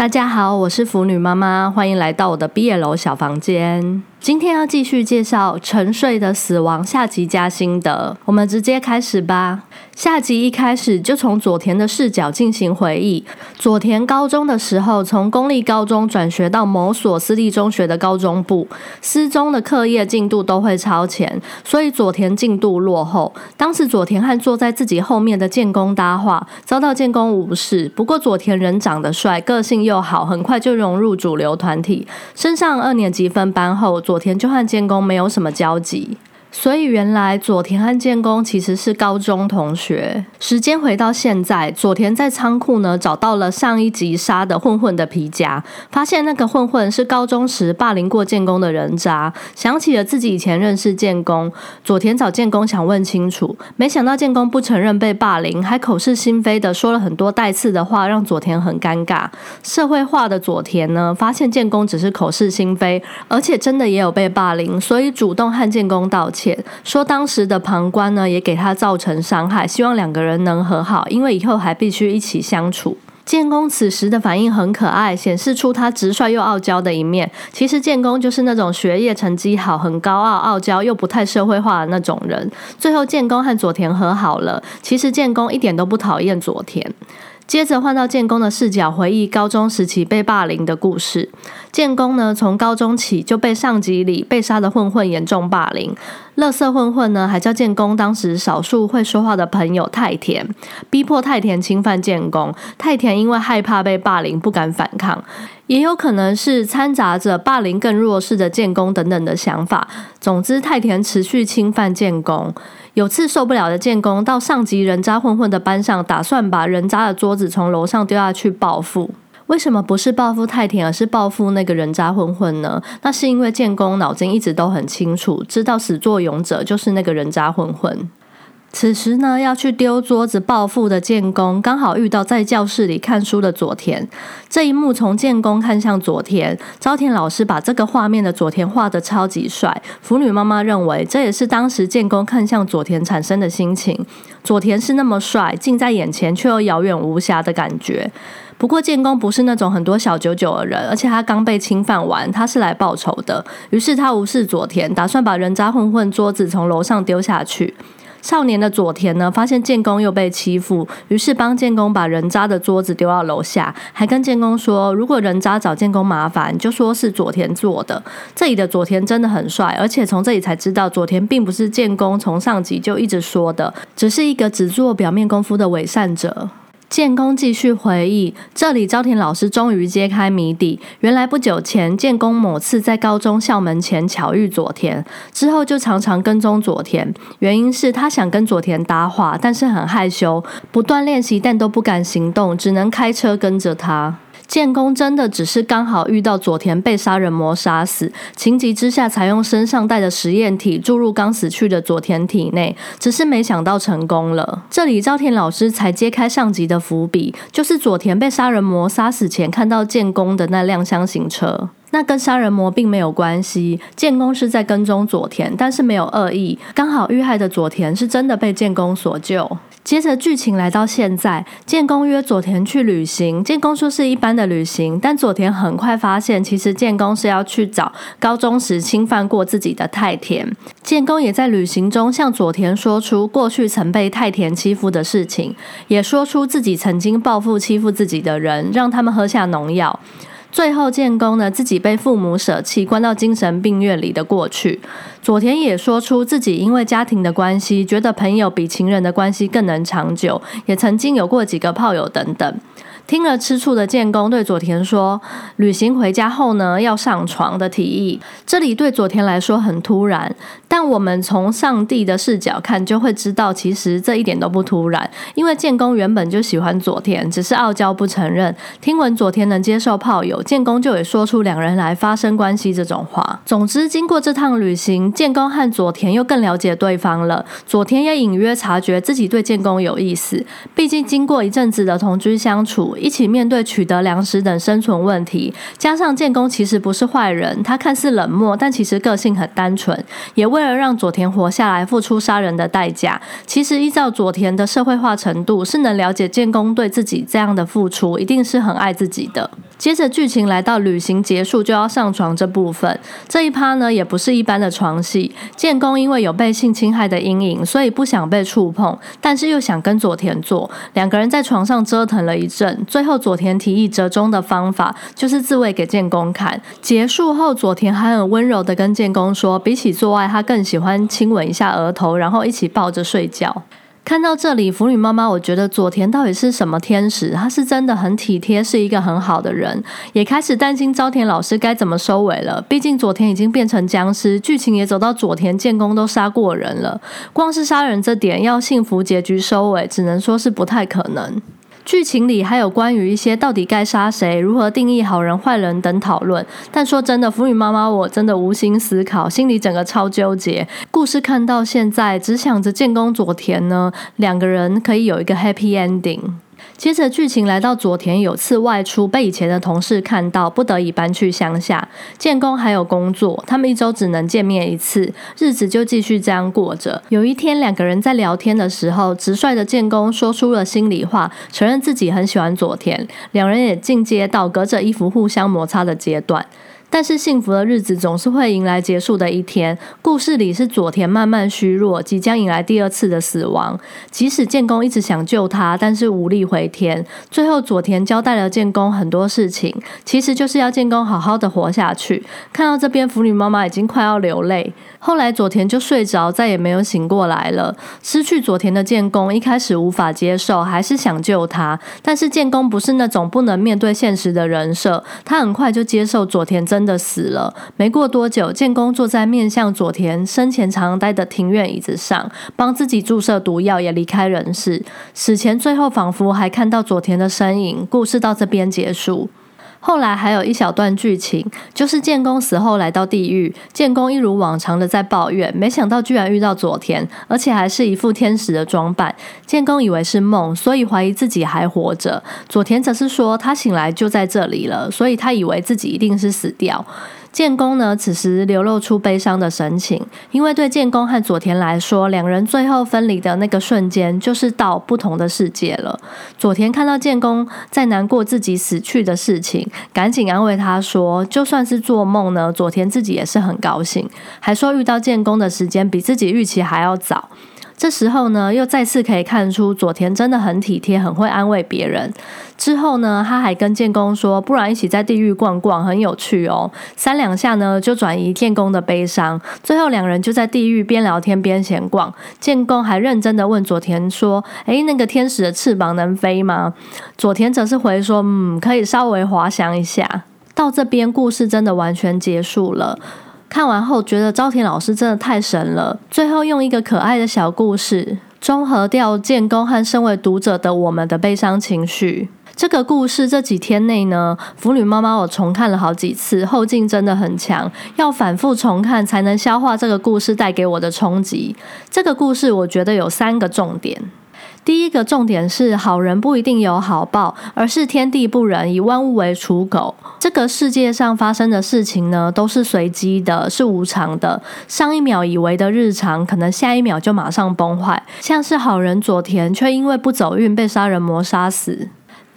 大家好，我是腐女妈妈，欢迎来到我的毕业楼小房间。今天要继续介绍沉睡的死亡下集加心得，我们直接开始吧。下集一开始就从佐田的视角进行回忆。佐田高中的时候，从公立高中转学到某所私立中学的高中部，私中的课业进度都会超前，所以佐田进度落后。当时佐田和坐在自己后面的建功搭话，遭到建功无视。不过佐田人长得帅，个性又好，很快就融入主流团体。升上二年级分班后，佐田就和建工没有什么交集。所以原来佐田和建工其实是高中同学。时间回到现在，佐田在仓库呢找到了上一集杀的混混的皮夹，发现那个混混是高中时霸凌过建工的人渣，想起了自己以前认识建工。佐田找建工想问清楚，没想到建工不承认被霸凌，还口是心非的说了很多带刺的话，让佐田很尴尬。社会化的佐田呢，发现建工只是口是心非，而且真的也有被霸凌，所以主动和建工道歉。说当时的旁观呢，也给他造成伤害，希望两个人人能和好，因为以后还必须一起相处。建工此时的反应很可爱，显示出他直率又傲娇的一面。其实建工就是那种学业成绩好、很高傲、傲娇又不太社会化的那种人。最后建工和佐田和好了，其实建工一点都不讨厌佐田。接着换到建功的视角，回忆高中时期被霸凌的故事。建功呢，从高中起就被上级里被杀的混混严重霸凌。乐色混混呢，还叫建功当时少数会说话的朋友太田，逼迫太田侵犯建功。太田因为害怕被霸凌，不敢反抗。也有可能是掺杂着霸凌更弱势的建功等等的想法。总之，太田持续侵犯建功。有次受不了的建工到上级人渣混混的班上，打算把人渣的桌子从楼上丢下去报复。为什么不是报复太田，而是报复那个人渣混混呢？那是因为建工脑筋一直都很清楚，知道始作俑者就是那个人渣混混。此时呢，要去丢桌子报复的建工，刚好遇到在教室里看书的佐田。这一幕从建工看向佐田，朝田老师把这个画面的佐田画的超级帅。腐女妈妈认为，这也是当时建工看向佐田产生的心情。佐田是那么帅，近在眼前却又遥远无暇的感觉。不过建工不是那种很多小九九的人，而且他刚被侵犯完，他是来报仇的。于是他无视佐田，打算把人渣混混桌子从楼上丢下去。少年的佐田呢，发现建工又被欺负，于是帮建工把人渣的桌子丢到楼下，还跟建工说，如果人渣找建工麻烦，就说是佐田做的。这里的佐田真的很帅，而且从这里才知道，佐田并不是建工从上集就一直说的，只是一个只做表面功夫的伪善者。建功继续回忆，这里昭田老师终于揭开谜底。原来不久前，建功某次在高中校门前巧遇佐田，之后就常常跟踪佐田。原因是他想跟佐田搭话，但是很害羞，不断练习但都不敢行动，只能开车跟着他。建功真的只是刚好遇到佐田被杀人魔杀死，情急之下才用身上带的实验体注入刚死去的佐田体内，只是没想到成功了。这里赵田老师才揭开上集的伏笔，就是佐田被杀人魔杀死前看到建功的那辆箱型车。那跟杀人魔并没有关系，建功是在跟踪佐田，但是没有恶意。刚好遇害的佐田是真的被建功所救。接着剧情来到现在，建功约佐田去旅行，建功说是一般的旅行，但佐田很快发现，其实建功是要去找高中时侵犯过自己的太田。建功也在旅行中向佐田说出过去曾被太田欺负的事情，也说出自己曾经报复欺负自己的人，让他们喝下农药。最后，建功呢自己被父母舍弃，关到精神病院里的过去。佐田也说出自己因为家庭的关系，觉得朋友比情人的关系更能长久，也曾经有过几个炮友等等。听了吃醋的建功对佐田说：“旅行回家后呢，要上床的提议。”这里对佐田来说很突然，但我们从上帝的视角看，就会知道其实这一点都不突然。因为建功原本就喜欢佐田，只是傲娇不承认。听闻佐田能接受炮友，建功就也说出两人来发生关系这种话。总之，经过这趟旅行，建功和佐田又更了解对方了。佐田也隐约察觉自己对建功有意思，毕竟经过一阵子的同居相处。一起面对取得粮食等生存问题，加上建功其实不是坏人，他看似冷漠，但其实个性很单纯，也为了让佐田活下来，付出杀人的代价。其实依照佐田的社会化程度，是能了解建功对自己这样的付出，一定是很爱自己的。接着剧情来到旅行结束就要上床这部分，这一趴呢也不是一般的床戏。建功因为有被性侵害的阴影，所以不想被触碰，但是又想跟佐田做。两个人在床上折腾了一阵，最后佐田提议折中的方法就是自慰给建功看。结束后，佐田还很温柔的跟建功说，比起做爱，他更喜欢亲吻一下额头，然后一起抱着睡觉。看到这里，腐女妈妈，我觉得佐田到底是什么天使？他是真的很体贴，是一个很好的人，也开始担心朝田老师该怎么收尾了。毕竟佐田已经变成僵尸，剧情也走到佐田建功都杀过人了，光是杀人这点要幸福结局收尾，只能说是不太可能。剧情里还有关于一些到底该杀谁、如何定义好人坏人等讨论，但说真的，腐女妈妈我真的无心思考，心里整个超纠结。故事看到现在，只想着建功佐田呢，两个人可以有一个 happy ending。接着剧情来到佐田有次外出被以前的同事看到，不得已搬去乡下。建工还有工作，他们一周只能见面一次，日子就继续这样过着。有一天两个人在聊天的时候，直率的建工说出了心里话，承认自己很喜欢佐田。两人也进阶到隔着衣服互相摩擦的阶段。但是幸福的日子总是会迎来结束的一天。故事里是佐田慢慢虚弱，即将迎来第二次的死亡。即使建功一直想救他，但是无力回天。最后佐田交代了建功很多事情，其实就是要建功好好的活下去。看到这边，腐女妈妈已经快要流泪。后来佐田就睡着，再也没有醒过来了。失去佐田的建功一开始无法接受，还是想救他。但是建功不是那种不能面对现实的人设，他很快就接受佐田真。真的死了。没过多久，建功坐在面向佐田生前常待的庭院椅子上，帮自己注射毒药，也离开人世。死前最后仿佛还看到佐田的身影。故事到这边结束。后来还有一小段剧情，就是建功死后来到地狱，建功一如往常的在抱怨，没想到居然遇到佐田，而且还是一副天使的装扮。建功以为是梦，所以怀疑自己还活着。佐田则是说他醒来就在这里了，所以他以为自己一定是死掉。建功呢，此时流露出悲伤的神情，因为对建功和佐田来说，两人最后分离的那个瞬间，就是到不同的世界了。佐田看到建功在难过自己死去的事情，赶紧安慰他说：“就算是做梦呢，佐田自己也是很高兴，还说遇到建功的时间比自己预期还要早。”这时候呢，又再次可以看出佐田真的很体贴，很会安慰别人。之后呢，他还跟建功说：“不然一起在地狱逛逛，很有趣哦。”三两下呢，就转移建功的悲伤。最后两人就在地狱边聊天边闲逛。建功还认真的问佐田说：“诶，那个天使的翅膀能飞吗？”佐田则是回说：“嗯，可以稍微滑翔一下。”到这边故事真的完全结束了。看完后觉得朝田老师真的太神了。最后用一个可爱的小故事，综合掉建功和身为读者的我们的悲伤情绪。这个故事这几天内呢，腐女妈妈我重看了好几次，后劲真的很强，要反复重看才能消化这个故事带给我的冲击。这个故事我觉得有三个重点。第一个重点是，好人不一定有好报，而是天地不仁，以万物为刍狗。这个世界上发生的事情呢，都是随机的，是无常的。上一秒以为的日常，可能下一秒就马上崩坏。像是好人佐田，却因为不走运被杀人魔杀死。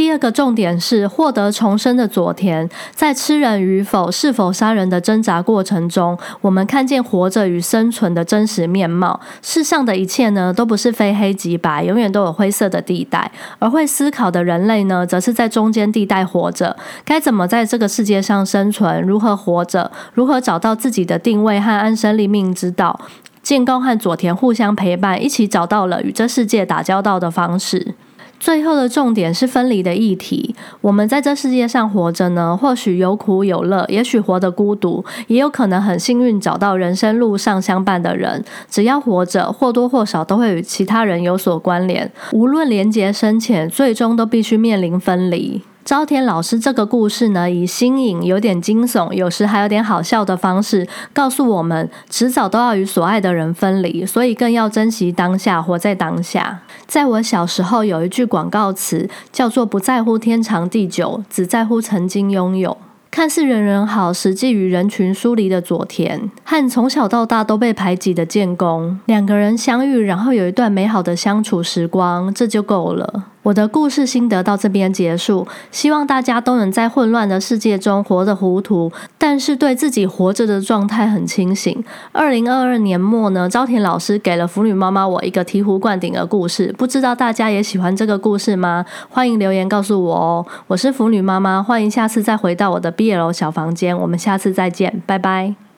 第二个重点是获得重生的佐田，在吃人与否、是否杀人的挣扎过程中，我们看见活着与生存的真实面貌。世上的一切呢，都不是非黑即白，永远都有灰色的地带。而会思考的人类呢，则是在中间地带活着。该怎么在这个世界上生存？如何活着？如何找到自己的定位和安身立命之道？建功和佐田互相陪伴，一起找到了与这世界打交道的方式。最后的重点是分离的议题。我们在这世界上活着呢，或许有苦有乐，也许活得孤独，也有可能很幸运找到人生路上相伴的人。只要活着，或多或少都会与其他人有所关联。无论连结深浅，最终都必须面临分离。朝田老师这个故事呢，以新颖、有点惊悚，有时还有点好笑的方式，告诉我们，迟早都要与所爱的人分离，所以更要珍惜当下，活在当下。在我小时候，有一句广告词叫做“不在乎天长地久，只在乎曾经拥有”。看似人人好，实际与人群疏离的佐田，和从小到大都被排挤的建功，两个人相遇，然后有一段美好的相处时光，这就够了。我的故事心得到这边结束，希望大家都能在混乱的世界中活得糊涂，但是对自己活着的状态很清醒。二零二二年末呢，朝田老师给了腐女妈妈我一个醍醐灌顶的故事，不知道大家也喜欢这个故事吗？欢迎留言告诉我哦。我是腐女妈妈，欢迎下次再回到我的 BL 小房间，我们下次再见，拜拜。